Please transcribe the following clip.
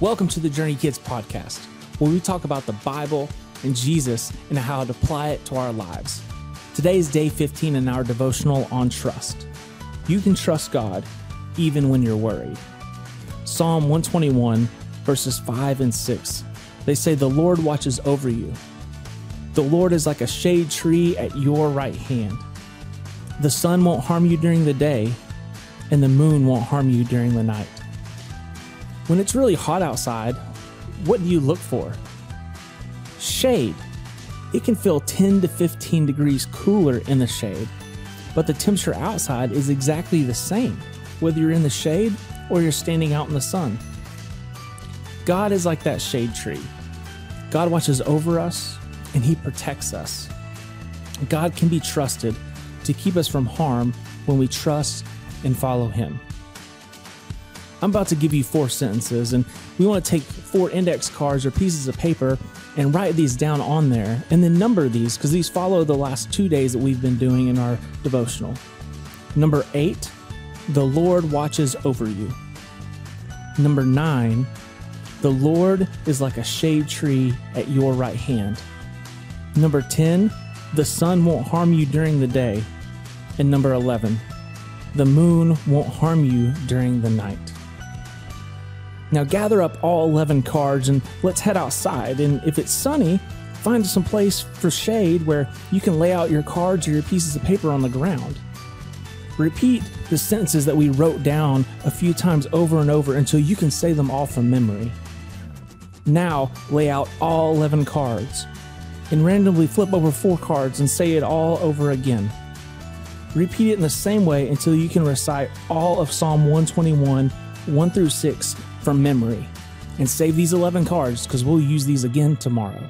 Welcome to the Journey Kids podcast, where we talk about the Bible and Jesus and how to apply it to our lives. Today is day 15 in our devotional on trust. You can trust God even when you're worried. Psalm 121, verses 5 and 6. They say, The Lord watches over you. The Lord is like a shade tree at your right hand. The sun won't harm you during the day, and the moon won't harm you during the night. When it's really hot outside, what do you look for? Shade. It can feel 10 to 15 degrees cooler in the shade, but the temperature outside is exactly the same, whether you're in the shade or you're standing out in the sun. God is like that shade tree. God watches over us and He protects us. God can be trusted to keep us from harm when we trust and follow Him. I'm about to give you four sentences, and we want to take four index cards or pieces of paper and write these down on there, and then number these because these follow the last two days that we've been doing in our devotional. Number eight, the Lord watches over you. Number nine, the Lord is like a shade tree at your right hand. Number 10, the sun won't harm you during the day. And number 11, the moon won't harm you during the night. Now gather up all 11 cards and let's head outside. And if it's sunny, find some place for shade where you can lay out your cards or your pieces of paper on the ground. Repeat the sentences that we wrote down a few times over and over until you can say them all from memory. Now lay out all 11 cards and randomly flip over four cards and say it all over again. Repeat it in the same way until you can recite all of Psalm 121, 1 through 6 from memory. And save these 11 cards because we'll use these again tomorrow.